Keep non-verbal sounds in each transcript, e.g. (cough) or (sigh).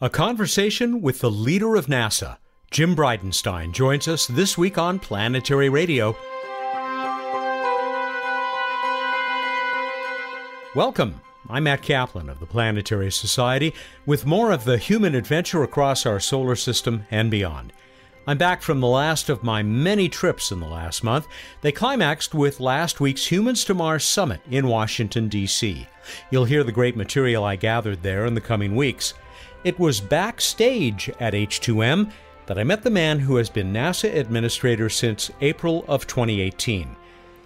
A conversation with the leader of NASA, Jim Bridenstine, joins us this week on Planetary Radio. Welcome. I'm Matt Kaplan of the Planetary Society with more of the human adventure across our solar system and beyond. I'm back from the last of my many trips in the last month. They climaxed with last week's Humans to Mars Summit in Washington, D.C. You'll hear the great material I gathered there in the coming weeks. It was backstage at H2M that I met the man who has been NASA administrator since April of 2018.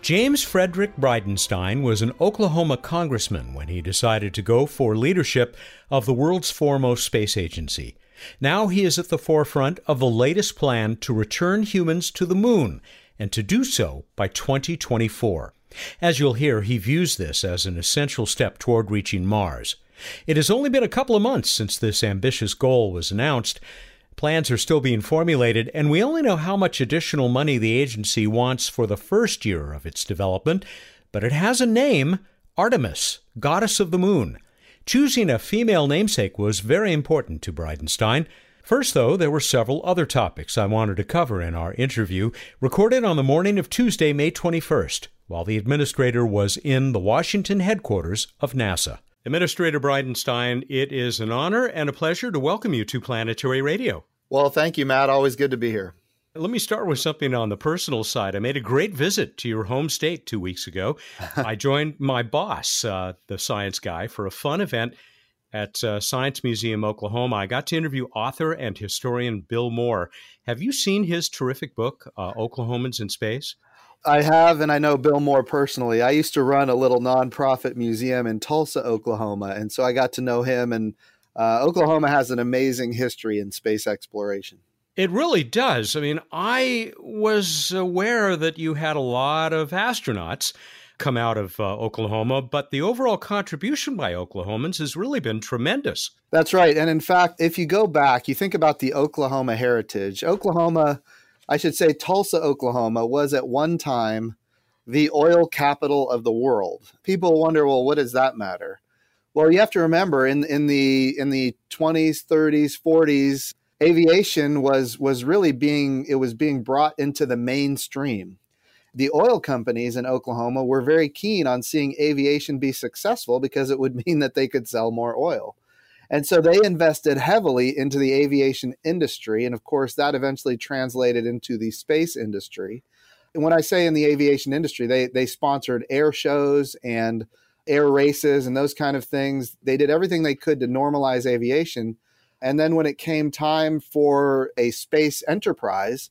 James Frederick Bridenstine was an Oklahoma congressman when he decided to go for leadership of the world's foremost space agency. Now he is at the forefront of the latest plan to return humans to the moon, and to do so by 2024. As you'll hear, he views this as an essential step toward reaching Mars. It has only been a couple of months since this ambitious goal was announced. Plans are still being formulated, and we only know how much additional money the agency wants for the first year of its development, but it has a name Artemis, Goddess of the Moon. Choosing a female namesake was very important to Bridenstine. First, though, there were several other topics I wanted to cover in our interview, recorded on the morning of Tuesday, May 21st, while the administrator was in the Washington headquarters of NASA. Administrator Bridenstine, it is an honor and a pleasure to welcome you to Planetary Radio. Well, thank you, Matt. Always good to be here. Let me start with something on the personal side. I made a great visit to your home state two weeks ago. (laughs) I joined my boss, uh, the science guy, for a fun event at uh, Science Museum, Oklahoma. I got to interview author and historian Bill Moore. Have you seen his terrific book, uh, Oklahomans in Space? I have, and I know Bill Moore personally. I used to run a little nonprofit museum in Tulsa, Oklahoma, and so I got to know him. And uh, Oklahoma has an amazing history in space exploration. It really does. I mean, I was aware that you had a lot of astronauts come out of uh, Oklahoma, but the overall contribution by Oklahomans has really been tremendous. That's right. And in fact, if you go back, you think about the Oklahoma heritage, Oklahoma I should say Tulsa, Oklahoma was at one time the oil capital of the world. People wonder, well, what does that matter? Well, you have to remember in in the in the 20s, 30s, 40s, aviation was was really being it was being brought into the mainstream. The oil companies in Oklahoma were very keen on seeing aviation be successful because it would (laughs) mean that they could sell more oil. And so they invested heavily into the aviation industry. And of course, that eventually translated into the space industry. And when I say in the aviation industry, they, they sponsored air shows and air races and those kind of things. They did everything they could to normalize aviation. And then when it came time for a space enterprise,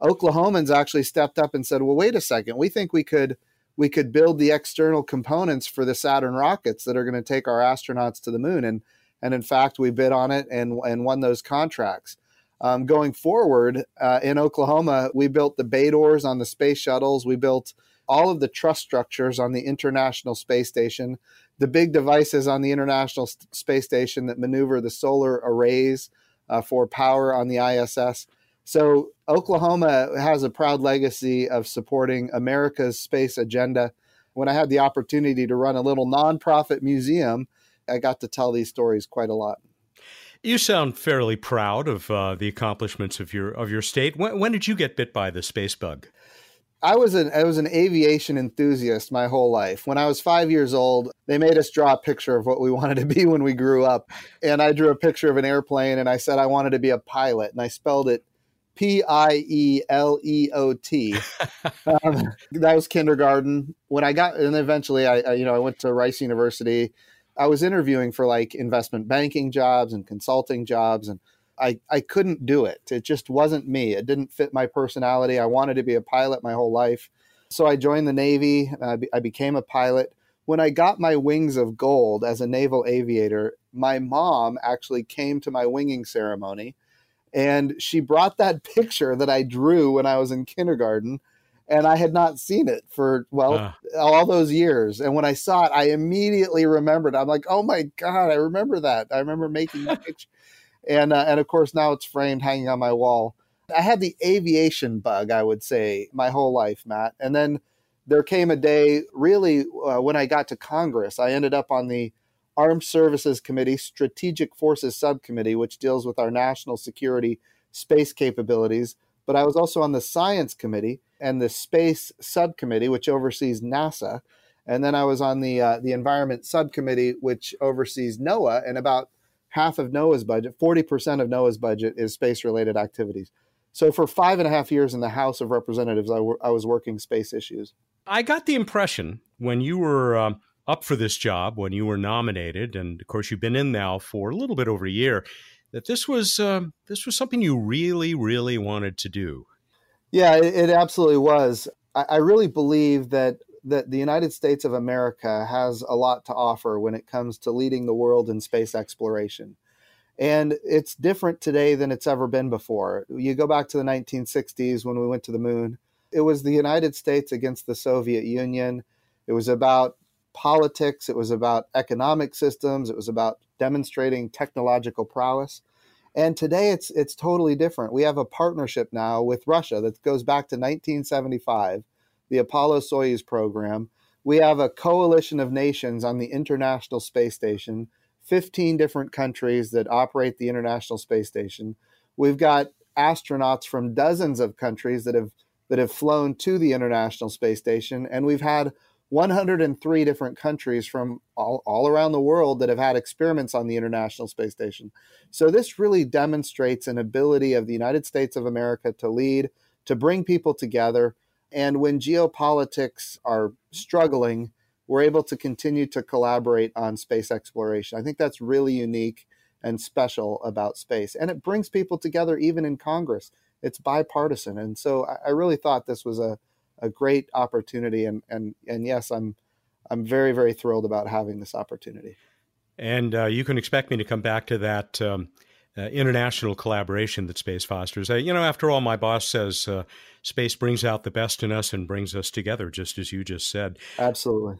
Oklahomans actually stepped up and said, "Well, wait a second. We think we could we could build the external components for the Saturn rockets that are going to take our astronauts to the moon." And and in fact, we bid on it and, and won those contracts. Um, going forward uh, in Oklahoma, we built the bay doors on the space shuttles. We built all of the truss structures on the International Space Station, the big devices on the International Space Station that maneuver the solar arrays uh, for power on the ISS. So, Oklahoma has a proud legacy of supporting America's space agenda. When I had the opportunity to run a little nonprofit museum I got to tell these stories quite a lot. You sound fairly proud of uh, the accomplishments of your of your state. When, when, did you get bit by the space bug? I was an I was an aviation enthusiast my whole life. When I was five years old, they made us draw a picture of what we (laughs) wanted to be when we grew up, and I drew a picture of an airplane, and I said I wanted to be a pilot, and I spelled it P I E L E O T. (laughs) um, that was kindergarten. When I got, and eventually, I, I you know I went to Rice University I was interviewing for like investment banking jobs and consulting jobs, and I, I couldn't do it. It just wasn't me. It didn't fit my personality. I wanted to be a pilot my whole life. So I joined the Navy. I, be, I became a pilot. When I got my wings of gold as a naval aviator, my mom actually came to my winging ceremony and she brought that (laughs) picture that I drew when I was in kindergarten and I had not seen it for well uh. all those years. And when I saw it, I immediately remembered. I'm like, oh my god, I remember that. I remember making that picture, (laughs) and uh, and of course now it's framed, hanging on my wall. I had the aviation bug, I would say, my whole life, Matt. And then there came a day, really, uh, when I got to Congress, I ended up on the Armed Services Committee, Strategic Forces Subcommittee, which deals with our national security space capabilities. But I was also on the Science Committee and the Space Subcommittee, which oversees NASA. And then I was on the uh, the Environment Subcommittee, which oversees NOAA, and about half of NOAA's budget, 40% of NOAA's budget is space related activities. So for five and a half years in the House of Representatives, I, w- I was working space issues. I got the impression when you were um, up for this job, when you were nominated, and of course you've been in now for a little bit over a year, that this was um, this was something you really, really wanted to do. Yeah, it, it absolutely was. I, I really believe that that the United States of America has a lot to offer when it comes to leading the world in space exploration. And it's different today than it's ever been before. You go back to the 1960s when we went to the moon, it was the United States against the Soviet Union. It was about politics, it was about economic systems, it was about demonstrating technological prowess. And today it's it's totally different. We have a partnership now with Russia that goes back to 1975 the Apollo Soyuz program. We have a coalition of nations on the International Space Station, 15 different countries that operate the International Space Station. We've got astronauts from dozens of countries that have that have flown to the International Space Station, and we've had 103 different countries from all, all around the world that have had experiments on the International Space Station. So, this really demonstrates an ability of the United States of America to lead, to bring people together, and when geopolitics are struggling, we're able to continue to collaborate on space exploration. I think that's really unique and special about space. And it brings people together even in Congress. It's bipartisan. And so I, really thought this was a, a great opportunity. And, and, and yes, I'm, I'm very, very thrilled about having this opportunity. And uh, you can expect me to come back to that um, uh, international collaboration that space fosters. Uh, you know, after all, my boss says uh, space brings out the best in us and brings us together, just as you just said. Absolutely.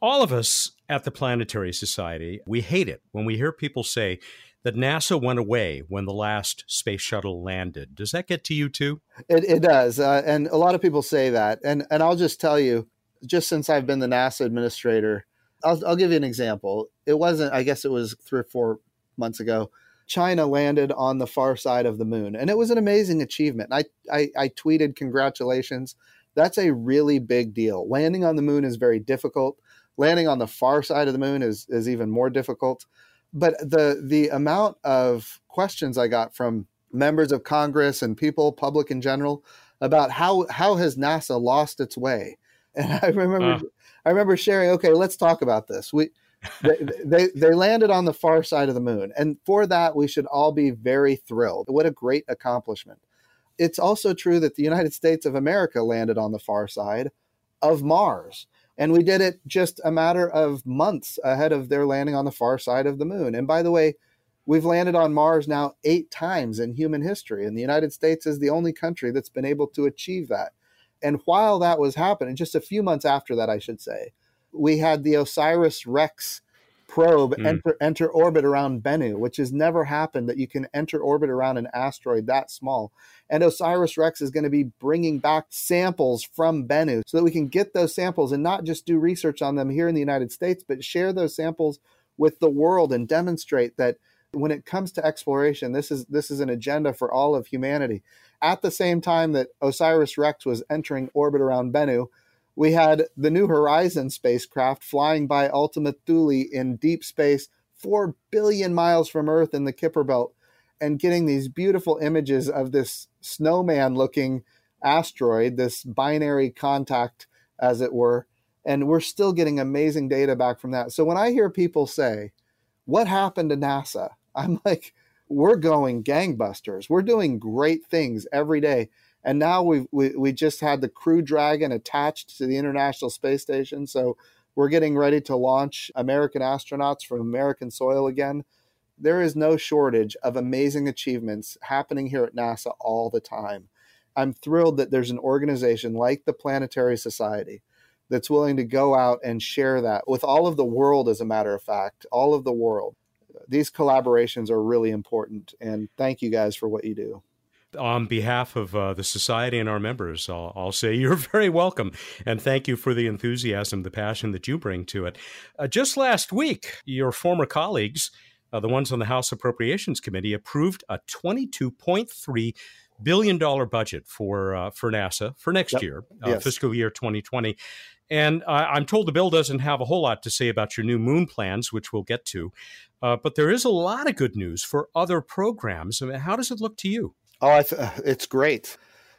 All of us at the Planetary Society, we hate it when we hear people say that NASA went away when the last space shuttle landed. Does that get to you too? It, it does. Uh, and a lot of people say that. And, and I'll just tell you, just since I've been the NASA administrator, I'll, I'll give you an example. It wasn't, I guess it was three or four months ago China landed on the far side of the moon. And it was an amazing achievement. I, I, I, tweeted, congratulations. That's a really big deal. Landing on the moon is very difficult. Landing on the far side of the moon is, is even more difficult. But the, the amount of questions I got from members of Congress and people, public in general, about how, how has NASA lost its way? (laughs) And I remember, uh. I remember sharing, okay, let's talk about this. We, they, they, they landed on the far side of the moon. And for that, we should all be very thrilled. What a great accomplishment. It's also true that the United States of America landed on the far side of Mars. And we did it just a matter of months ahead of their landing on the far side of the moon. And by the way, we've landed on Mars now eight times in human history. And the United States is the only country that's been able to achieve that. And while that was happening, just a few months after that, I should say, we had the OSIRIS REx probe mm. enter, enter orbit around Bennu, which has never happened that you can enter orbit around an asteroid that small. And OSIRIS REx is going to be bringing back samples from Bennu so that we can get those samples and not just do research on them here in the United States, but share those samples with the world and demonstrate that when it comes to exploration, this is this is an agenda for all of humanity. At the same time that OSIRIS REx was entering orbit around Bennu, we had the New Horizon spacecraft flying by Ultima Thule in deep space, 4 billion miles from Earth in the Kuiper Belt, and getting these beautiful images of this snowman looking asteroid, this binary contact, as it were. And we're still getting amazing data back from that. So when I hear people say, What happened to NASA? I'm (laughs) like, We're going gangbusters. We're doing great things every day. And now we we we just had the Crew Dragon attached to the International Space Station, so we're getting ready to launch American astronauts from American soil again. There is no shortage of amazing achievements happening here at NASA all the time. I'm thrilled that there's an organization like the Planetary Society that's willing to go out and share that with all of the world, as a matter of fact, all of the world. These collaborations are really important, and thank you guys for what you do. On behalf of uh, the society and our members, I'll, I'll, say you're (laughs) very welcome. And thank you for the enthusiasm, the passion that you bring to it. Uh, just last week, your former colleagues, uh, the ones on the House Appropriations Committee, approved a $22.3 billion budget for uh, for NASA for next yep. year, uh, yes. fiscal year 2020. And I'm told the bill doesn't have a whole lot to say about your new moon plans, which we'll get to. Uh, but there is a lot of good news for other programs. I mean, how does it look to you? Oh, th- (laughs) it's great.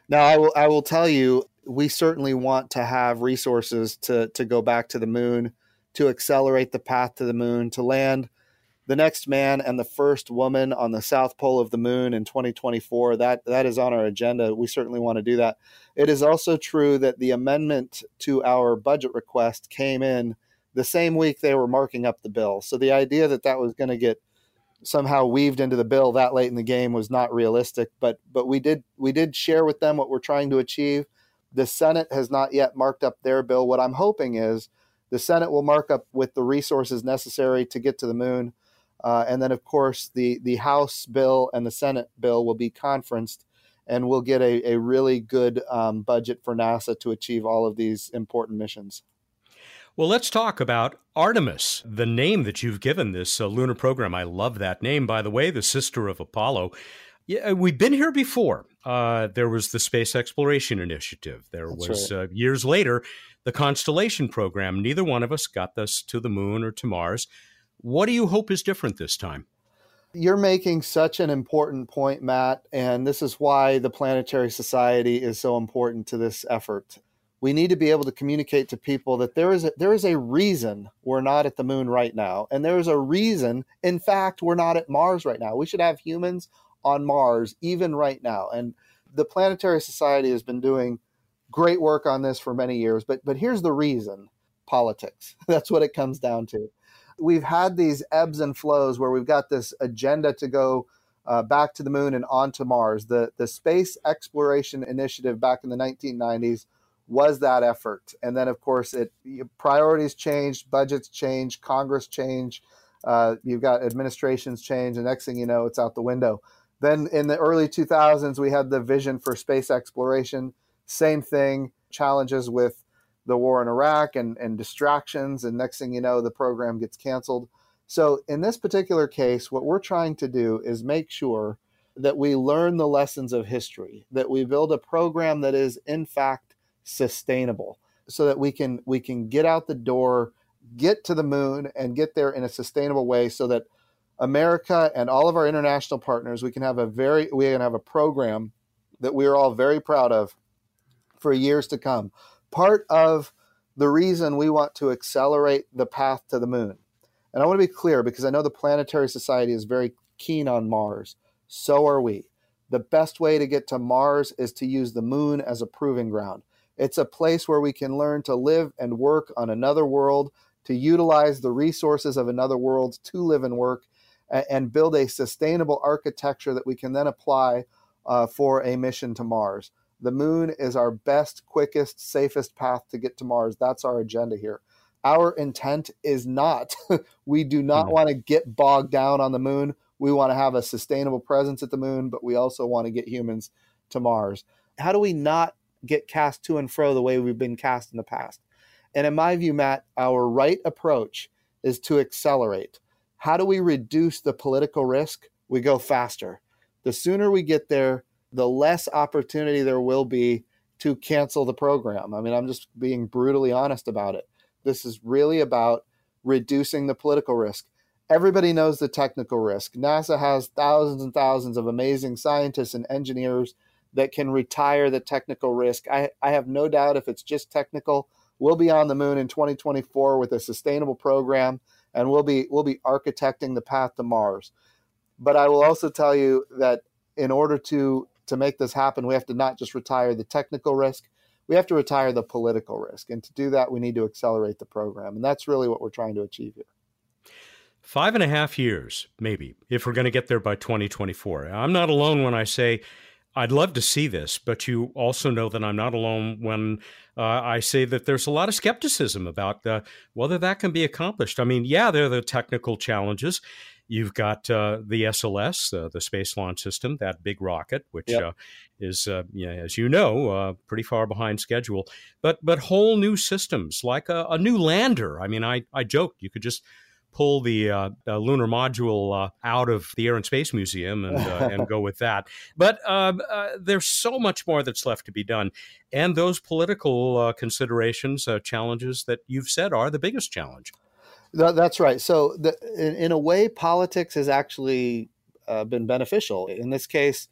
Now, I will I will tell you, we certainly want to have resources to to go back to the moon, to accelerate the path to the moon, to land the next man and the first woman on the south pole of the moon in 2024. That that is on our agenda. We certainly want to do that. It is also true that the amendment to our budget request came in the same week they were marking up the bill. So the idea that that was going to get somehow weaved into the bill that late in the game was not realistic. But but we did we did share with them what we're trying to achieve. The Senate has not yet marked up their bill. What I'm hoping is the Senate will mark up with the resources necessary to get to the moon. Uh, and then, of course, the, the House bill and the Senate bill will be conferenced, and we'll get a, a really good um, budget for NASA to achieve all of these important missions. Well, let's talk about Artemis, the name that you've given this uh, lunar program. I love that name, by the way, the sister of Apollo. Yeah, uh, we've been here before. Uh, there was the Space Exploration Initiative. There That's was right. uh, years later the Constellation program. Neither one of us got us to the moon or to Mars. What do you hope is different this time? You're making such an important point, Matt, and this is why the Planetary Society is so important to this effort we need to be able to communicate to people that there is a, there is a reason we're not at the moon right now and there is a reason in fact we're not at Mars right now. We should have humans on Mars even right now and the planetary society has been doing great work on this for many years but but here's the reason politics. (laughs) That's what it comes down to. We've had these ebbs and flows where we've got this agenda to go uh, back to the moon and onto Mars. The the space exploration initiative back in the 1990s was that effort. And then, of course, it priorities changed, budgets change, Congress change. Uh, you've got administrations change, and next thing you know, it's out the window. Then in the early 2000s, we had the vision for space exploration. Same thing, challenges with the war in Iraq and, and distractions. And next thing you know, the program gets canceled. So, in this particular case, what we're trying to do is make sure that we learn the lessons of history, that we build a program that is, in fact, sustainable so that we can we can get out the door get to the moon and get there in a sustainable way so that America and all of our international partners we can have a very we can have a program that we are all very proud of for years to come. Part of the reason we want to accelerate the path to the moon and I want to be clear because I know the planetary society is very keen on Mars. So are we. The best way to get to Mars is to use the moon as a proving ground it's a place where we can learn to live and work on another world, to utilize the resources of another world to live and work, and build a sustainable architecture that we can then apply uh, for a mission to Mars. The moon is our best, quickest, safest path to get to Mars. That's our agenda here. Our intent is not, (laughs) we do not mm-hmm. want to get bogged down on the moon. We want to have a sustainable presence at the moon, but we also want to get humans to Mars. How do we not get cast to and fro the way we've been cast in the past. And in my view, Matt, our right approach is to accelerate. How do we reduce the political risk? We go faster. The sooner we get there, the less opportunity there will be to cancel the program. I mean, I'm just being brutally honest about it. This is really about reducing the political risk. Everybody knows the technical risk. NASA has thousands and thousands of amazing scientists and engineers that can retire the technical risk. I, I have no doubt if it's just technical, we'll be on the moon in 2024 with a sustainable program and we'll be we'll be architecting the path to Mars. But I will also tell you that in order to to make this happen, we have to not just retire the technical risk, we have to retire the political risk. And to do that, we need to accelerate the program. And that's really what we're trying to achieve here. Five and a half years, maybe, if we're going to get there by 2024. I'm not alone when I say I'd love to see this, but you also know that I'm not alone when uh, I say that there's a lot of skepticism about uh, whether that can be accomplished. I mean, yeah, there are the technical challenges. You've got uh, the SLS, uh, the Space Launch System, that big rocket, which yep. uh, is, uh, you know, as you know, uh, pretty far behind schedule. But but whole new systems like a, a new lander. I mean, I I joked you could just pull the, uh, the lunar module uh, out of the Air and Space Museum and, uh, and go with that. But um, uh, there's so much more that's left to be done. And those political uh, considerations, uh, challenges that you've said are the biggest challenge. That's right. So, the, in, in, a way, politics has actually been beneficial. In this case,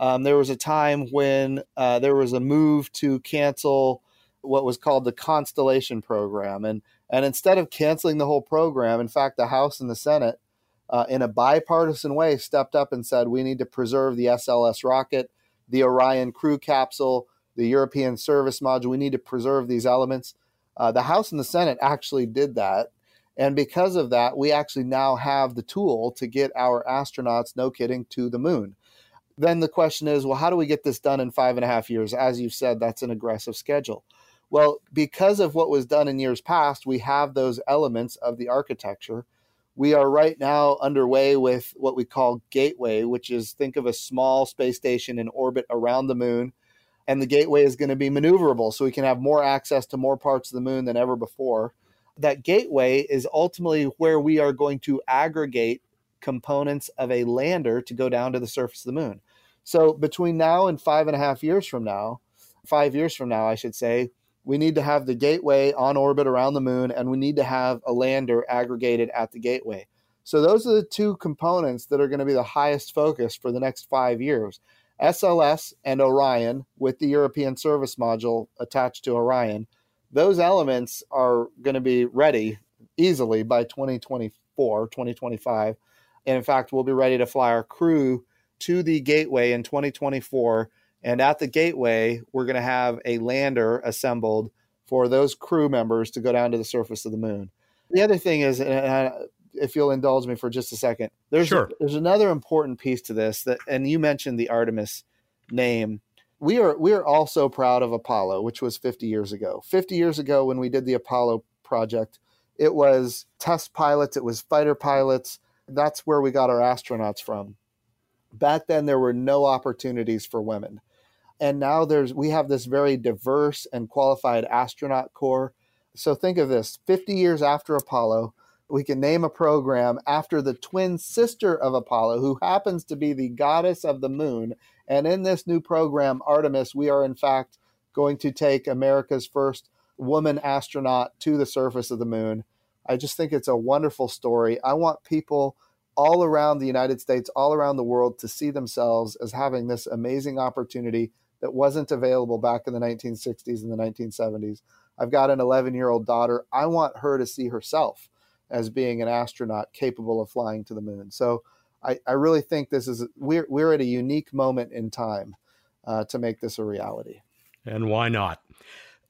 um, there was a time when there was a move to cancel what was called the Constellation program. And and instead of canceling the whole program, in fact, the House and the Senate, uh, in a bipartisan way, stepped up and said, we need to preserve the SLS rocket, the Orion crew capsule, the European service module. We need to preserve these elements. Uh, the House and the Senate actually did that. And because of that, we actually now have the tool to get our astronauts, no kidding, to the moon. Then the question is well, how do we get this done in five and a half years? As you said, that's an aggressive schedule. Well, because of what was done in years past, we have those elements of the architecture. We are right now underway with what we call Gateway, which is think of a small space station in orbit around the moon. And the Gateway is going to be maneuverable, so we can have more access to more parts of the moon than ever before. That Gateway is ultimately where we are going to aggregate components of a lander to go down to the surface of the moon. So between now and five and a half years from now, five years from now, I should say, we need to have the gateway on orbit around the moon, and we need to have a lander aggregated at the gateway. So, those are the two components that are going to be the highest focus for the next five years SLS and Orion, with the European service module attached to Orion. Those elements are going to be ready easily by 2024, 2025. And in fact, we'll be ready to fly our crew to the gateway in 2024 and at the gateway, we're going to have a lander assembled for those crew members to go down to the surface of the moon. The other thing is, uh, if you'll indulge me for just a second, there's sure. there's another important piece to this that, and you mentioned the Artemis name. We are we are also proud of Apollo, which was 50 years ago. 50 years ago, when we did the Apollo project, it was test pilots, it was fighter pilots. That's where we got our astronauts from. Back then, there were no opportunities for women and now there's we have this very diverse and qualified astronaut corps. So think of this 50 years after apollo we can name a program after the twin sister of apollo who happens to be the goddess of the moon. And in this new program artemis we are in fact going to take america's first woman astronaut to the surface of the moon. I just think it's a wonderful story. I want people all around the United States, all around the world, to see themselves as having this amazing opportunity that wasn't available back in the 1960s and the 1970s. I've got an 11 year old daughter. I want her to see herself as being an astronaut capable of flying to the moon. So I, I really think this is, we're, we're at a unique moment in time uh, to make this a reality. And why not?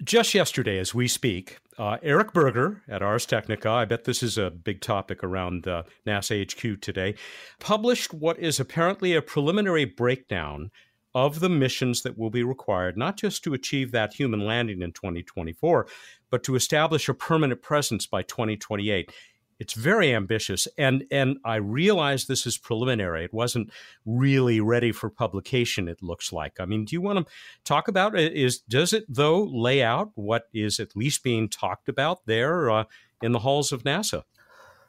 Just yesterday, as we speak, uh, Eric Berger at Ars Technica, I bet this is a big topic around uh, NASA HQ today, published what is apparently a preliminary breakdown of the missions that will be required, not just to achieve that human landing in 2024, but to establish a permanent presence by 2028. It's very ambitious, and and I realize this is preliminary. It wasn't really ready for publication. It looks like. I mean, do you want to talk about it? Is does it though lay out what is at least being talked about there uh, in the halls of NASA?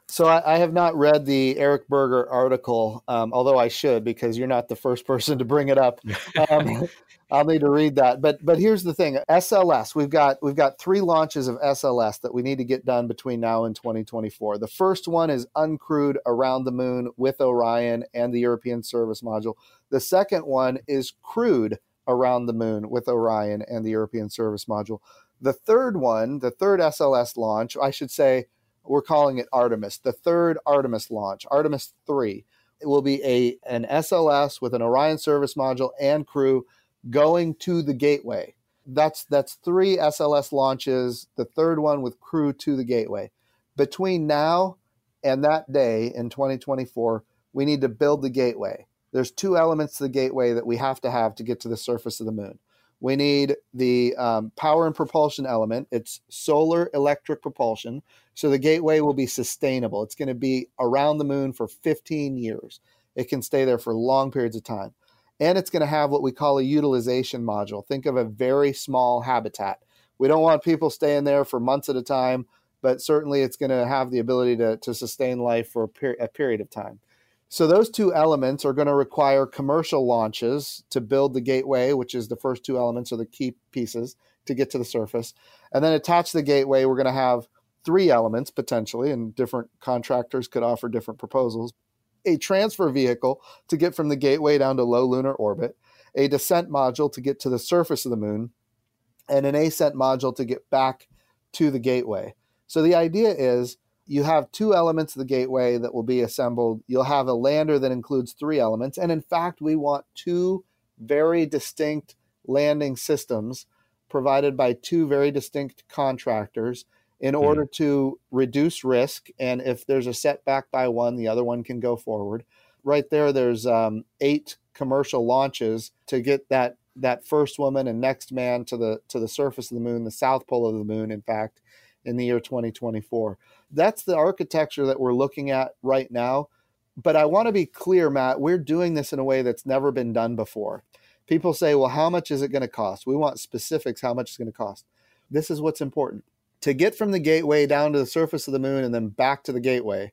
So I, I, have not read the Eric Berger article, um, although I should because you're not the first person to bring it up. (laughs) Um, I'll need to read that. But but here's the thing: SLS. We've got we've got three launches of SLS that we need to get done between now and 2024. The first one is uncrewed around the moon with Orion and the European Service Module. The second one is crewed around the moon with Orion and the European Service Module. The third one, the third SLS launch, I should say we're calling it Artemis, the third Artemis launch, Artemis 3. It will be a an SLS with an Orion service module and crew going to the gateway. That's that's three SLS launches, the third one with crew to the gateway. Between now and that day in 2024, we need to build the gateway. There's two elements to the gateway that we have to have to get to the surface of the moon. We need the um, power and propulsion element. It's solar electric propulsion. So the gateway will be sustainable. It's going to be around the moon for 15 years. It can stay there for long periods of time. And it's going to have what we call a utilization module. Think of a very small habitat. We don't want people staying there for months at a time, but certainly it's going to have the ability to, to sustain life for a, per- a period of time. So those two elements are going to require commercial launches to build the gateway, which is the first two elements or the key pieces to get to the surface. And then attach the gateway, we're going to have three elements potentially, and different contractors could offer different proposals. A transfer vehicle to get from the gateway down to low lunar orbit, a descent module to get to the surface of the moon, and an ascent module to get back to the gateway. So the idea is you have two elements of the gateway that will be assembled. You'll have a lander that includes three elements. And in fact, we want two very distinct landing systems provided by two very distinct contractors in hmm. order to reduce risk. And if there's a setback by one, the other one can go forward. Right there, there's um, eight commercial launches to get that that first woman and next man to the to the surface of the moon, the south pole of the moon, in fact, in the year 2024 that's the architecture that we're looking at right now. But I want to be clear, Matt, we're doing this in a way that's never been done before. People say, well, how much is it going to cost? We want specifics, how much it's going to cost. This is what's important. To get from the gateway down to the surface of the moon and then back to the gateway,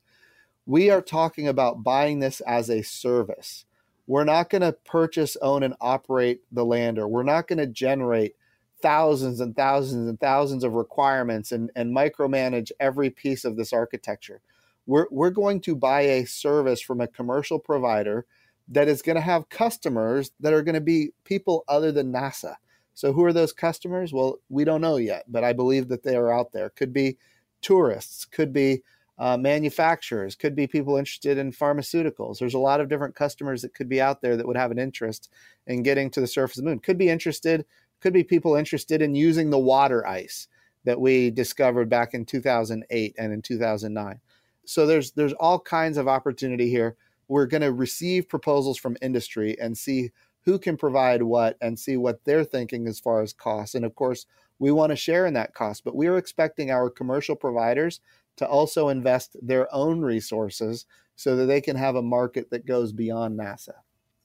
we are talking about buying this as a service. We're not going to purchase, own, and operate the lander. We're not going to generate thousands and thousands and thousands of requirements and, and micromanage every piece of this architecture. We're, we're going to buy a service from a commercial provider that is going to have customers that are going to be people other than NASA. So, who are those customers? Well, we don't know yet, but I believe that they are out there. Could be tourists, could be uh, manufacturers, could be people interested in pharmaceuticals. There's a lot of different customers that could be out there that would have an interest in getting to the surface of the moon. Could be interested could be people interested in using the water ice that we discovered back in 2008 and in 2009. So there's there's all kinds of opportunity here. We're going to receive proposals from industry and see who can provide what and see what they're thinking as far as costs. And of course, we want to share in that cost, but we are expecting our commercial providers to also invest their own resources so that they can have a market that goes beyond NASA.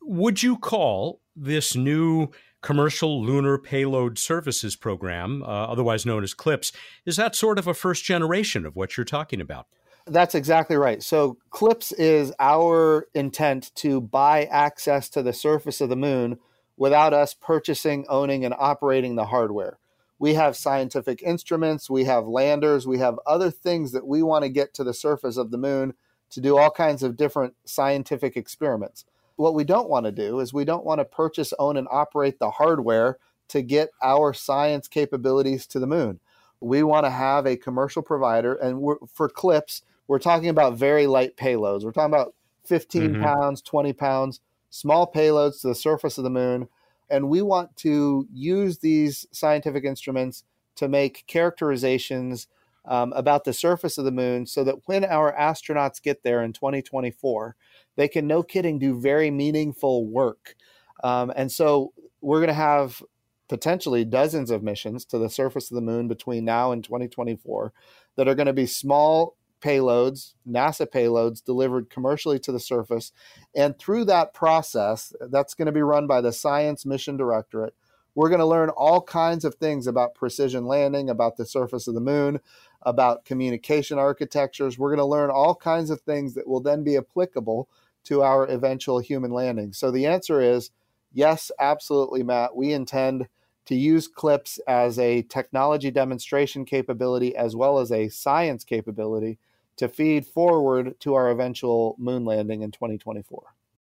Would you call this new Commercial Lunar Payload Services Program, uh, otherwise known as CLPS, is that sort of a first generation of what you're talking about? That's exactly right. So, CLPS is our intent to buy access to the surface of the moon without us purchasing, owning, and operating the hardware. We have scientific instruments, we have landers, we have other things that we want to get to the surface of the moon to do all kinds of different scientific experiments. What we don't want to do is we don't want to purchase, own, and operate the hardware to get our science capabilities to the moon. We want to have a commercial provider, and for CLPS, we're talking about very light payloads. We're talking about 15 mm-hmm. pounds, 20 pounds, small payloads to the surface of the moon. And we want to use these scientific instruments to make characterizations um, about the surface of the moon so that when our astronauts get there in 2024, they can, no kidding, do very meaningful work. Um, and so we're going to have potentially dozens of missions to the surface of the moon between now and 2024 that are going to be small payloads, NASA payloads delivered commercially to the surface. And through that process, that's going to be run by the Science Mission Directorate. We're going to learn all kinds of things about precision landing, about the surface of the moon, about communication architectures. We're going to learn all kinds of things that will then be applicable to our eventual human landing? So the answer is yes, absolutely, Matt. We intend to use CLPS as a technology demonstration capability as well as a science capability to feed forward to our eventual moon landing in 2024.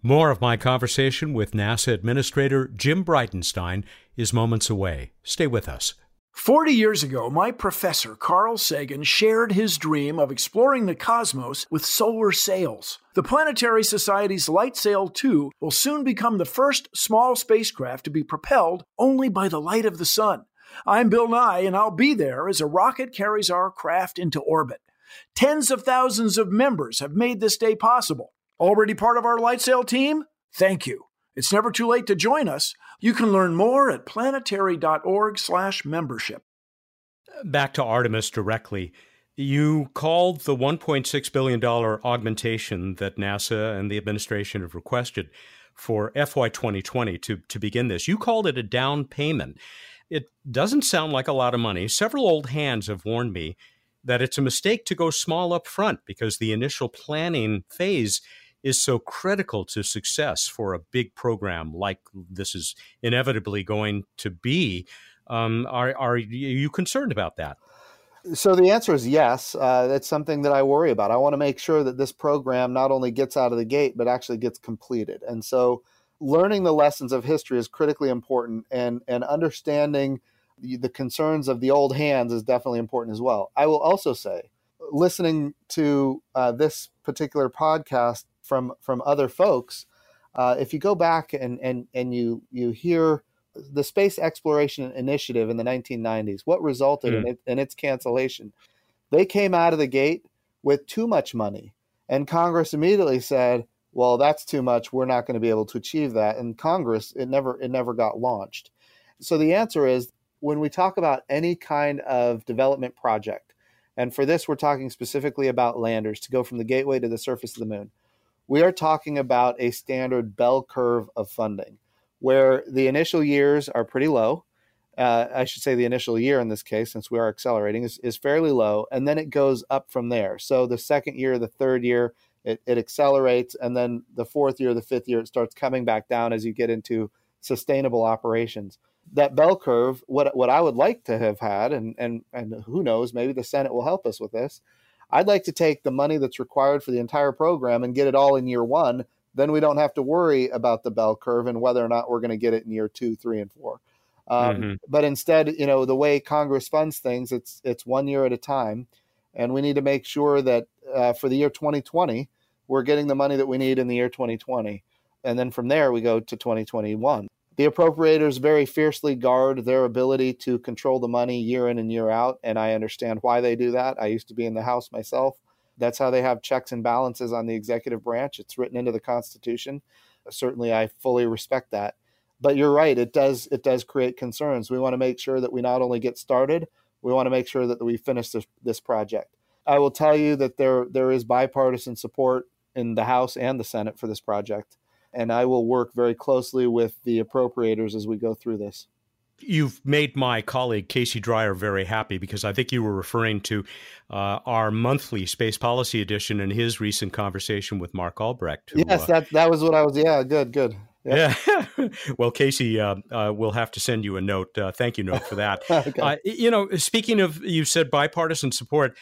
More of my conversation with NASA Administrator Jim Bridenstine is moments away. Stay with us. Forty years ago, my professor, Carl Sagan, shared his dream of exploring the cosmos with solar sails. The Planetary Society's LightSail 2 will soon become the first small spacecraft to be propelled only by the light of the sun. I'm Bill Nye, and I'll be there as a rocket carries our craft into orbit. Tens of thousands of members have made this day possible. Already part of our LightSail team? Thank you. It's never too late to join us. You can learn more at planetary.org/membership. Back to Artemis directly. You called the $1.6 billion augmentation that NASA and the administration have requested for FY 2020 to, to begin this. You called it a down payment. It doesn't sound like a lot of money. Several old hands have warned me that it's a mistake to go small up front because the initial planning phase is so critical to success for a big program like this is inevitably going to be. Um, are, are you concerned about that? So the answer is yes. Uh, that's something that I worry about. I want to make sure that this program not only gets out of the gate, but actually gets completed. And so learning the lessons of history is critically important and, and understanding the, concerns of the old hands is definitely important as well. I will also say, listening to uh, this particular podcast from from other folks, uh, if you go back and and and you you hear the space exploration initiative in the 1990s, what resulted mm. in, it, in its cancellation? They came out of the gate with too much money, and Congress immediately said, "Well, that's too much. We're not going to be able to achieve that." And Congress, it never it never got launched. So the answer is when we talk about any kind of development project, and for this we're talking specifically about landers to go from the gateway to the surface of the moon, we are talking about a standard bell curve of funding where the initial years are pretty low. Uh, I should say the initial year in this case, since we are accelerating, is, is fairly low, and then it goes up from there. So the second year, the third year, it, it accelerates, and then the fourth year, the fifth year, it starts coming back down as you get into sustainable operations. That bell curve, what what I would like to have had, and and and who knows, maybe the Senate will help us with this. I'd like to take the money that's required for the entire program and get it all in year one then we don't have to worry about the bell curve and whether or not we're going to get it in year two, three, and four. Um, mm-hmm. But instead, you know, the way Congress funds things, it's it's one year at a time, and we need to make sure that uh, for the year 2020, we're getting the money that we need in the year 2020, and then from there we go to 2021. The appropriators very fiercely guard their ability to control the money year in and year out, and I understand why they do that. I used to be in the House myself, that's how they have checks and balances on the executive branch. It's written into the Constitution. Certainly, I fully respect that. But you're right; it does it does create concerns. We want to make sure that we not only get started, we want to make sure that we finish this, this project. I will tell you that there there is bipartisan support in the House and the Senate for this project, and I will work very closely with the appropriators as we go through this. You've made my colleague Casey Dreyer very happy because I think you were referring to uh, our monthly space policy edition in his recent conversation with Mark Albrecht. Who, yes, uh, that that was what I was. Yeah, good, good. Yeah. yeah. (laughs) well, Casey, uh, uh, we'll have to send you a note. Uh, thank you note for that. (laughs) okay. Uh, you know, speaking of, you said bipartisan support.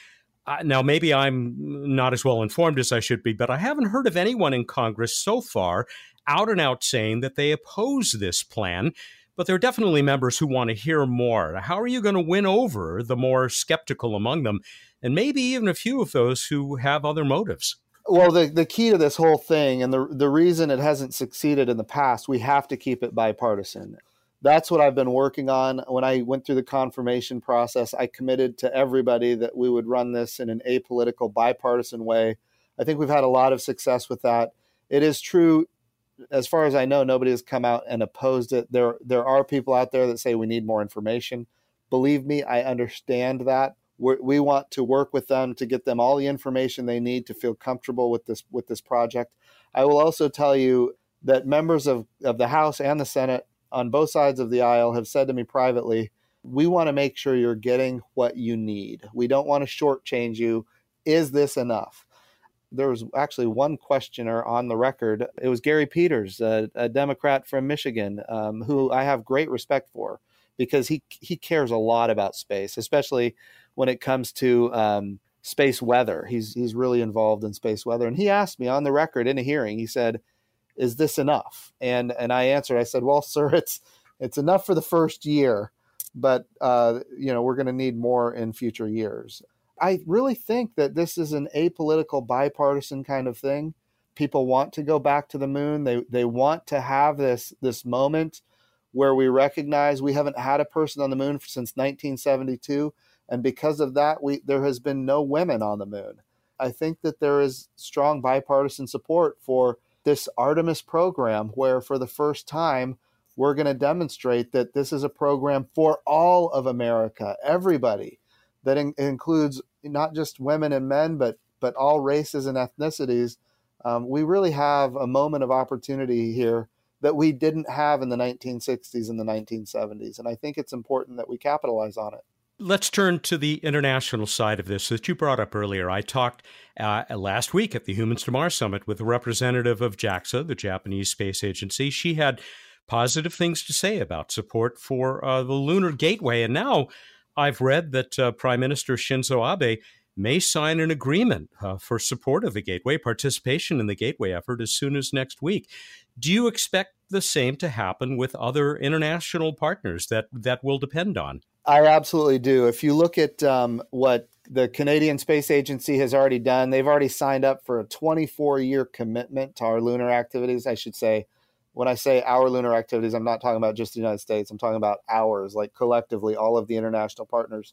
Now, maybe I'm not as well informed as I should be, but I haven't heard of anyone in Congress so far out and out saying that they oppose this plan but there are definitely members who want to hear more. How are you going to win over the more skeptical among them, and maybe even a few of those who have other motives? Well, the, the key to this whole thing, and the, the reason it hasn't succeeded in the past, we have to keep it bipartisan. That's what I've been working on. When I went through the confirmation process, I committed to everybody that we would run this in an apolitical, bipartisan way. I think we've had a lot of success with that. It is true as far as I know, nobody has come out and opposed it. There, there are people out there that say we need more information. Believe me, I understand that. We're, we want to work with them to get them all the information they need to feel comfortable with this with this project. I will also tell you that members of, of the House and the Senate on both sides of the aisle have said to me privately, we want to make sure you're getting what you need. We don't want to shortchange you. Is this enough? there was actually one questioner on the record. It was Gary Peters, a, a Democrat from Michigan, um, who I have great respect for because he he cares a lot about space, especially when it comes to um, space weather. He's he's really involved in space weather, and he asked me on the record in a hearing. He said, "Is this enough?" And and I answered. I said, "Well, (laughs) sir, it's it's enough for the first year." But uh, you know we're going to need more in future years. I really think that this is an apolitical, bipartisan kind of thing. People want to go back to the moon. They they want to have this this moment where we recognize we haven't had a person on the moon since 1972, and because of that, we there has been no women on the moon. I think that there is strong bipartisan support for this Artemis program, where for the first time we're going to demonstrate that this is a program for all of America, everybody, that in- includes not just women and men, but but all races and ethnicities. Um, we really have a moment of opportunity here that we didn't have in the 1960s and the 1970s, and I think it's important that we capitalize on it. Let's turn to the international side of this that you brought up earlier. I talked uh, last week at the Humans to Mars Summit with a representative of JAXA, the Japanese space agency. She had positive things to say about support for uh, the Lunar Gateway. And now I've read that uh, Prime Minister Shinzo Abe may sign an agreement uh, for support of the Gateway, participation in the Gateway effort as soon as next week. Do you expect the same to happen with other international partners that, that will depend on? I absolutely do. If you look at um, what the Canadian Space Agency has already done, they've already signed up for a 24 year commitment to our lunar activities. I should say, when I say our lunar activities, I'm not talking about just the United States, I'm talking about ours, like collectively, all of the international partners.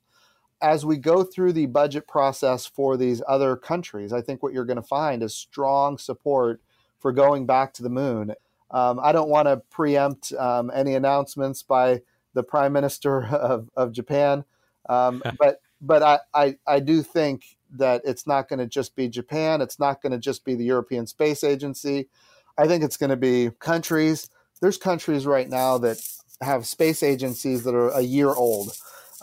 As we go through the budget process for these other countries, I think what you're going to find is strong support for going back to the moon. Um, I don't want to preempt um, any announcements by the prime minister (laughs) of, of Japan. Um, (laughs) but but I, I, I do think that it's not going to just be Japan. It's not going to just be the European Space Agency. I think it's going to be countries. There's countries right now that have space agencies that are a year old.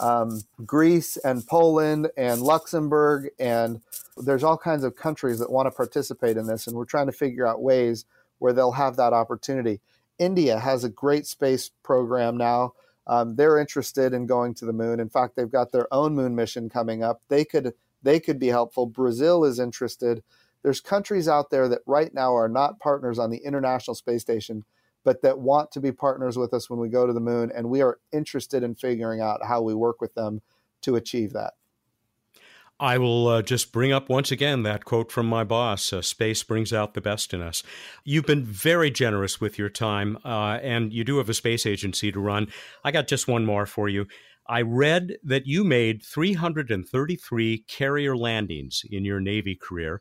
Um, Greece and Poland and Luxembourg, and there's all kinds of countries that want to participate in this, and we're trying to figure out ways where they'll have that opportunity. India has a great space program now um, they're interested in going to the moon. In fact, they've got their own moon mission coming up. They could they could be helpful. Brazil is interested. There's countries out there that right now are not partners on the International Space Station, but that want to be partners with us when we go to the moon, and we are interested in figuring out how we work with them to achieve that. I will uh, just bring up once again that quote from my boss uh, Space brings out the best in us. You've been very generous with your time, uh, and you do have a space agency to run. I got just one more for you. I read that you made 333 carrier landings in your Navy career.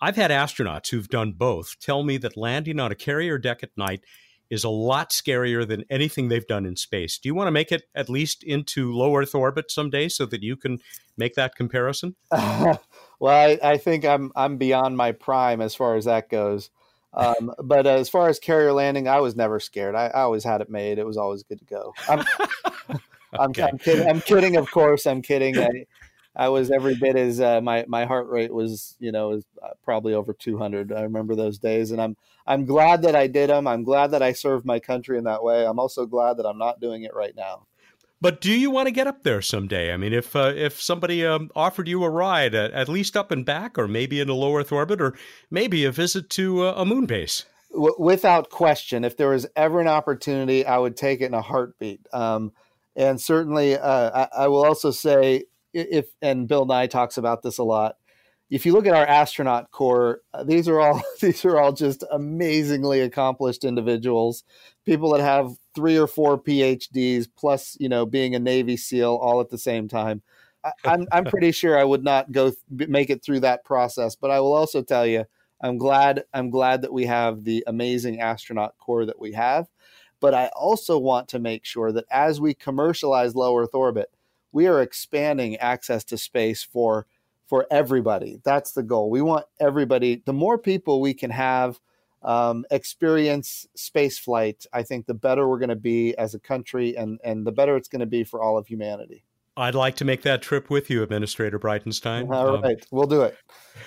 I've had astronauts who've done both tell me that landing on a carrier deck at night is a lot scarier than anything they've done in space. Do you want to make it at least into low Earth orbit someday so that you can make that comparison? (laughs) well, I, I, think I'm I'm beyond my prime as far as that goes. Um, but as far as carrier landing, I was never scared. I, I, always had it made. It was always good to go. I'm, (laughs) I'm. I'm, kidding. I'm kidding. Of course, I'm kidding. I, I was every bit as uh, my my heart rate was you know was uh, probably over 200. I remember those days, and I'm I'm glad that I did them. I'm glad that I served my country in that way. I'm also glad that I'm not doing it right now. But do you want to get up there someday? I mean, if uh, if somebody um, offered you a ride, at, at, least up and back, or maybe in a low Earth orbit, or maybe a visit to uh, a moon base. W- without question, if there was ever an opportunity, I would take it in a heartbeat. Um, and certainly, uh, I, I, will also say if and Bill Nye talks about this a lot. If you look at our astronaut corps, uh, these are all (laughs) these are all just amazingly accomplished individuals, people that have three or four PhDs plus you know being a Navy SEAL all at the same time. I, (laughs) I'm I'm pretty sure I would not go th- make it through that process, but I will also tell you I'm glad I'm glad that we have the amazing astronaut corps that we have. But I also want to make sure that as we commercialize low Earth orbit, we are expanding access to space for for everybody. That's the goal. We want everybody. The more people we can have um, experience space flight, I think the better we're going to be as a country, and and the better it's going to be for all of humanity. I'd like to make that trip with you, Administrator Bridenstine. (laughs) All um, right, we'll do it.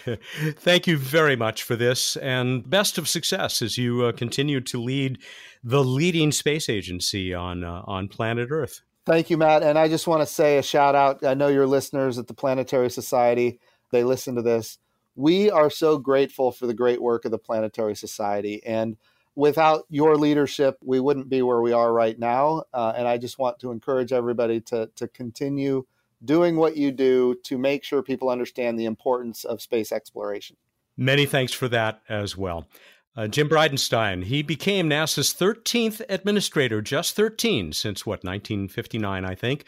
(laughs) thank you very much for this, and best of success as you uh, continue to lead the leading space agency on uh, on planet Earth. Thank you, Matt. And I just want to say a shout out. I know your listeners at the Planetary Society, they listen to this. We are so grateful for the great work of the Planetary Society. And without your leadership, we wouldn't be where we are right now. Uh, and I just want to encourage everybody to, to continue doing what you do to make sure people understand the importance of space exploration. Many thanks for that as well. Uh, Jim Bridenstine, he became NASA's 13th administrator, just 13 since what, 1959, I think.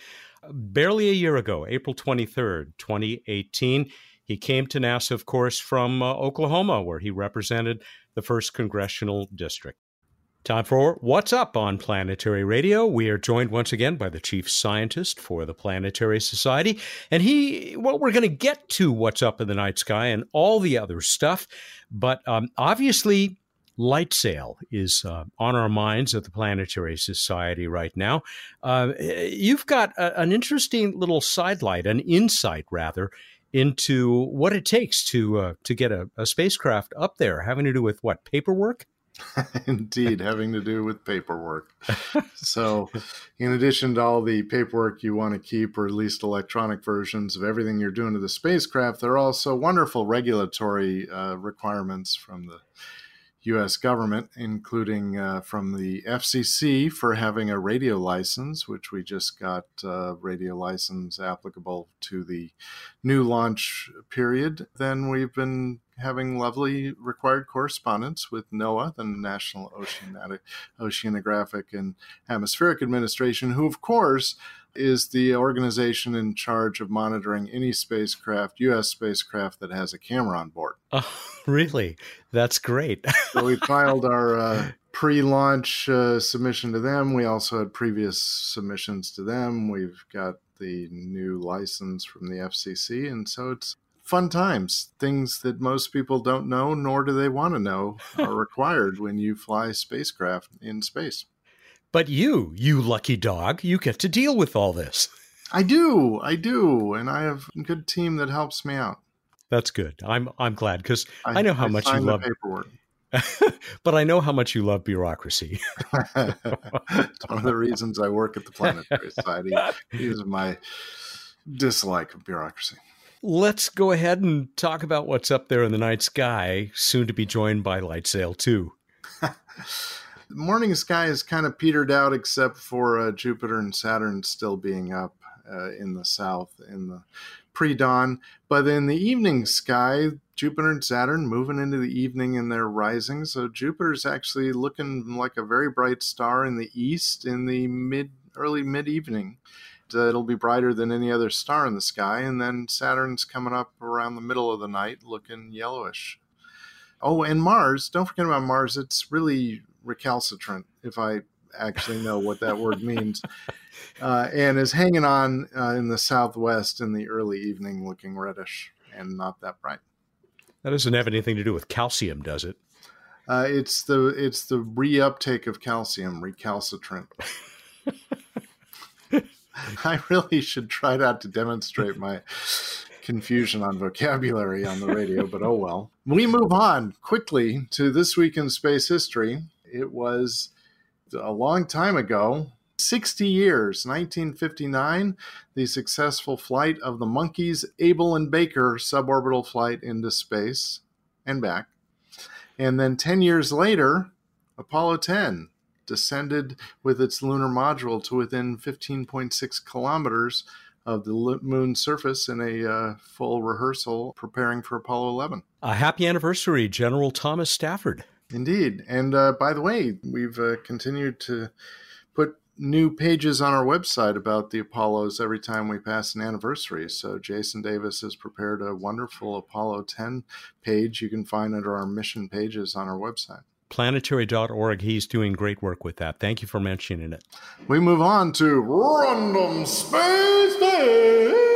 Barely a year ago, April 23rd, 2018, he came to NASA, of course, from uh, Oklahoma, where he represented the 1st Congressional District. Time for What's Up on Planetary Radio. We are joined once again by the chief scientist for the Planetary Society. And he, well, we're going to get to what's up in the night sky and all the other stuff. But um, obviously, light sail is uh, on our minds at the Planetary Society right now. Uh, you've got a, an interesting little sidelight, an insight rather, into what it takes to uh, to get a, a spacecraft up there, having to do with what paperwork. (laughs) Indeed, having to do with paperwork. (laughs) so, in addition to all the paperwork you want to keep, or at least electronic versions of everything you're doing to the spacecraft, there are also wonderful regulatory uh, requirements from the U.S. government, including uh, from the FCC for having a radio license, which we just got uh, radio license applicable to the new launch period. Then we've been having lovely required correspondence with NOAA, the National Oceanic, Oceanographic and Atmospheric Administration, who, of course, is the organization in charge of monitoring any spacecraft, U.S. spacecraft that has a camera on board. (laughs) Oh, really? That's great. so we (laughs) filed our uh, pre-launch uh, submission to them. We also had previous submissions to them. We've got the new license from the FCC, and so it's fun times. Things that most people don't know, nor do they want to know, (laughs) are required when you fly spacecraft in space. But you, you lucky dog, you get to deal with all this. I do, I do, and I have a good team that helps me out. That's good. I'm I'm glad because I, I, know how I much you love paperwork. (laughs) but I know how much you love bureaucracy. (laughs) it's one of the reasons I work at the Planetary Society is my dislike of bureaucracy. Let's go ahead and talk about what's up there in the night sky, soon to be joined by Lightsail 2 the (laughs) morning sky is kind of petered out, except for uh, Jupiter and Saturn still being up uh, in the south in the pre dawn. But in the evening sky, Jupiter and Saturn moving into the evening and they're rising. So Jupiter's actually looking like a very bright star in the east in the mid early mid evening. Uh, it'll be brighter than any other star in the sky. And then Saturn's coming up around the middle of the night looking yellowish. Oh, and Mars, don't forget about Mars. It's really recalcitrant, if I actually know what that word (laughs) means, uh, and is hanging on uh, in the southwest in the early evening, looking reddish and not that bright. That doesn't have anything to do with calcium, does it? Uh, it's the it's the reuptake of calcium, recalcitrant. (laughs) (laughs) I really should try not to demonstrate my confusion on vocabulary on the radio, but oh well. We move on quickly to this week in space history. It was a long time ago, 60 years, 1959, the successful flight of the Monkeys Able and Baker suborbital flight into space and back. And then 10 years later, Apollo 10 descended with its lunar module to within 15.6 kilometers of the moon's surface in a uh, full rehearsal preparing for Apollo 11. A happy anniversary, General Thomas Stafford. Indeed. And uh, by the way, we've uh, continued to put new pages on our website about the Apollos every time we pass an anniversary. So Jason Davis has prepared a wonderful Apollo 10 page you can find under our mission pages on our website. Planetary.org. He's doing great work with that. Thank you for mentioning it. We move on to Random Space Day.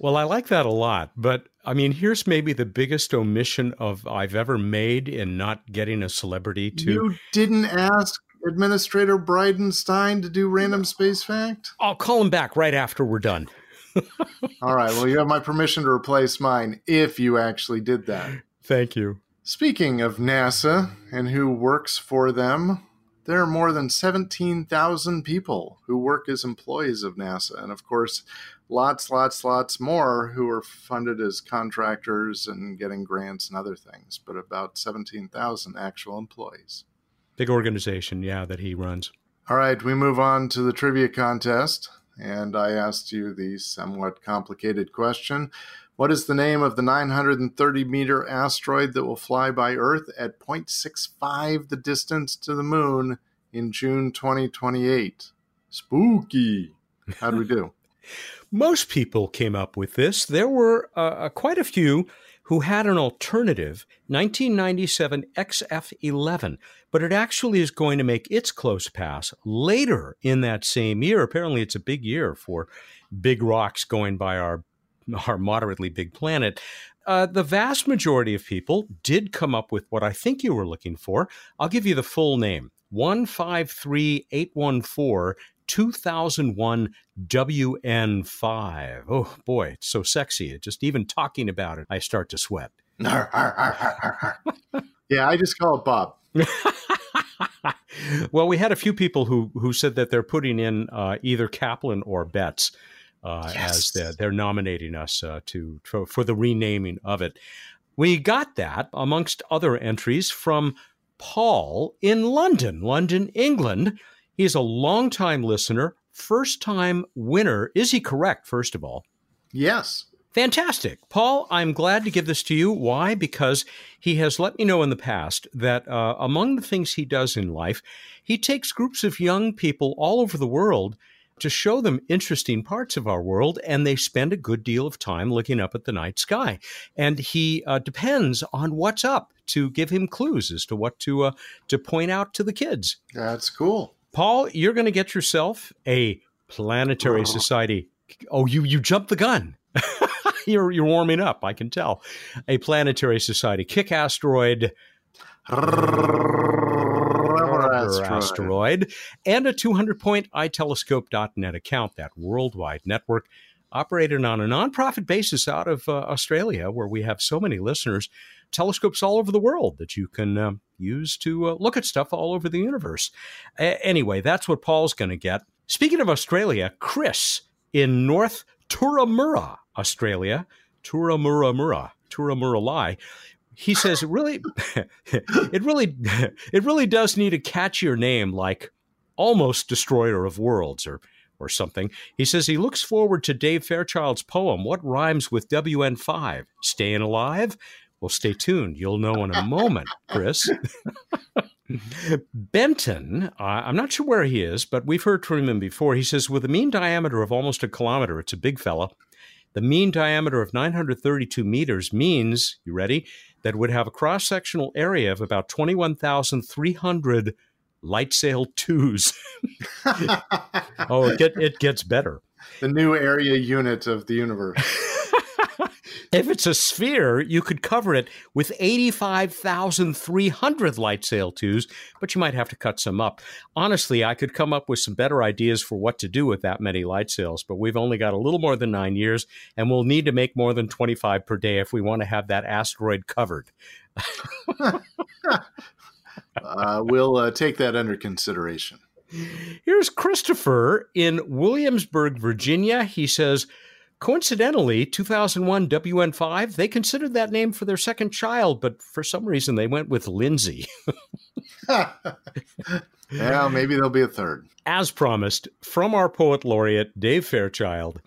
Well, I like that a lot, but I mean, here's maybe the biggest omission of I've ever made in not getting a celebrity to. You didn't ask Administrator Bridenstine to do random space fact. I'll call him back right after we're done. All right. Well, you have my permission to replace mine if you actually did that. Thank you. Speaking of NASA and who works for them, there are more than 17,000 people who work as employees of NASA. And of course, lots, lots, lots more who are funded as contractors and getting grants and other things, but about 17,000 actual employees. Big organization, yeah, that he runs. All right, we move on to the trivia contest. And I asked you the somewhat complicated question What is the name of the 930 meter asteroid that will fly by Earth at 0.65 the distance to the moon in June 2028? Spooky. How'd we do? (laughs) Most people came up with this. There were uh, uh, quite a few who had an alternative 1997 XF11, but it actually is going to make its close pass later in that same year. Apparently, it's a big year for big rocks going by our our moderately big planet. Uh, the vast majority of people did come up with what I think you were looking for. I'll give you the full name 153814 2001 WN5. Oh boy, it's so sexy. Just even talking about it, I start to sweat. (laughs) (laughs) yeah, I just call it Bob. (laughs) well, we had a few people who who said that they're putting in uh, either Kaplan or Betts uh, yes. as they're, they're, nominating us uh, to for, for the renaming of it. We got that amongst other entries from Paul in London, London, England. He's a longtime listener, first time winner. Is he correct, first of all? Yes. Fantastic. Paul, I'm glad to give this to you. Why? Because he has let me know in the past that uh, among the things he does in life, he takes groups of young people all over the world to show them interesting parts of our world, and they spend a good deal of time looking up at the night sky. And he uh, depends on what's up to give him clues as to what to uh, to point out to the kids. That's cool. Paul, you're going to get yourself a Planetary Society. Oh, you you jumped the gun. (laughs) you're you're warming up. I can tell. A Planetary Society kick asteroid asteroid. asteroid, and a 200 point itelescope.net account, that worldwide network operated on a nonprofit basis out of uh, Australia, where we have so many listeners, telescopes all over the world that you can uh, use to uh, look at stuff all over the universe. A- anyway, that's what Paul's going to get. Speaking of Australia, Chris in North Turramurra, Australia, Turramurra Murra, Turramurra Lie, he says it really (laughs) it really (laughs) it really does need a catchier name like almost destroyer of worlds or or something. He says he looks forward to Dave Fairchild's poem, What Rhymes with WN5? Staying Alive? Well, stay tuned. You'll know in a moment, Chris. (laughs) Benton, uh, I'm not sure where he is, but we've heard from him before. He says, with a mean diameter of almost a kilometer, it's a big fella. The mean diameter of 932 meters means, you ready, that would have a cross sectional area of about 21,300 light sail twos. (laughs) (laughs) oh, it, get, it gets better. The new area unit of the universe. If it's a sphere, you could cover it with 85,300 light sail twos, but you might have to cut some up. Honestly, I could come up with some better ideas for what to do with that many light sails, but we've only got a little more than nine years, and we'll need to make more than 25 per day if we want to have that asteroid covered. (laughs) uh, we'll uh, take that under consideration. Here's Christopher in Williamsburg, Virginia. He says, Coincidentally, 2001 WN5, they considered that name for their second child, but for some reason they went with Lindsay. (laughs) yeah, maybe there'll be a third. As promised, from our poet laureate, Dave Fairchild.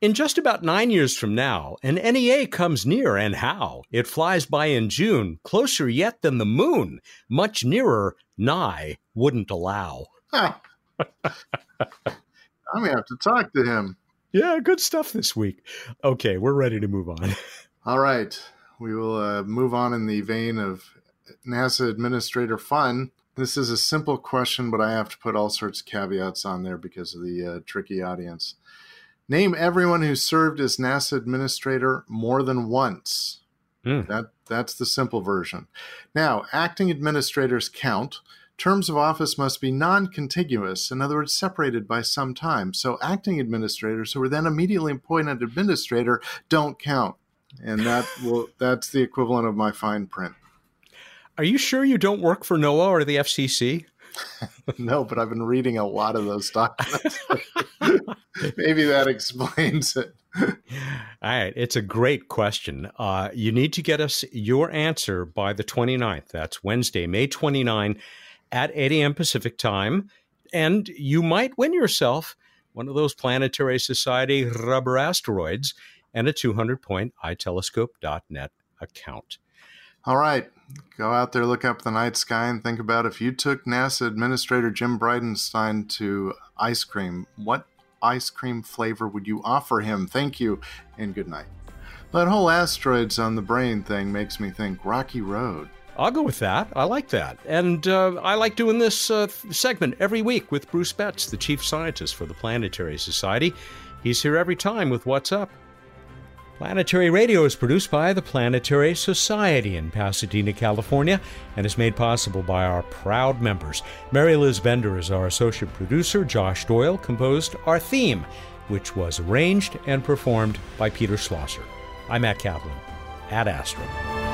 In just about nine years from now, an NEA comes near, and how? It flies by in June, closer yet than the moon, much nearer, nigh, wouldn't allow. (laughs) I'm going to have to talk to him. Yeah, good stuff this week. Okay, we're ready to move on. (laughs) All right. We will uh, move on in the vein of NASA administrator fun. This is a simple question, but I have to put all sorts of caveats on there because of the uh, tricky audience. Name everyone who served as NASA administrator more than once. Mm. That that's the simple version. Now, acting administrators count terms of office must be non contiguous, in other words, separated by some time. So acting administrators who are then immediately appointed administrator don't count. And that (laughs) will that's the equivalent of my fine print. Are you sure you don't work for NOAA or the FCC? (laughs) no, but I've been reading a lot of those documents. (laughs) Maybe that explains it. All right. It's a great question. Uh, you need to get us your answer by the 29th. That's Wednesday, May 29 at 8 a.m. Pacific time. And you might win yourself one of those Planetary Society rubber asteroids and a 200 point itelescope.net account. All right. Go out there, look up the night sky, and think about if you took NASA Administrator Jim Bridenstine to ice cream, what ice cream flavor would you offer him? Thank you, and good night. That whole asteroids on the brain thing makes me think Rocky Road. I'll go with that. I like that. And uh, I like doing this uh, segment every week with Bruce Betts, the chief scientist for the Planetary Society. He's here every time with What's Up. Planetary Radio is produced by the Planetary Society in Pasadena, California, and is made possible by our proud members. Mary Liz Bender is our associate producer. Josh Doyle composed our theme, which was arranged and performed by Peter Schlosser. I'm Matt Kaplan Ad Astra.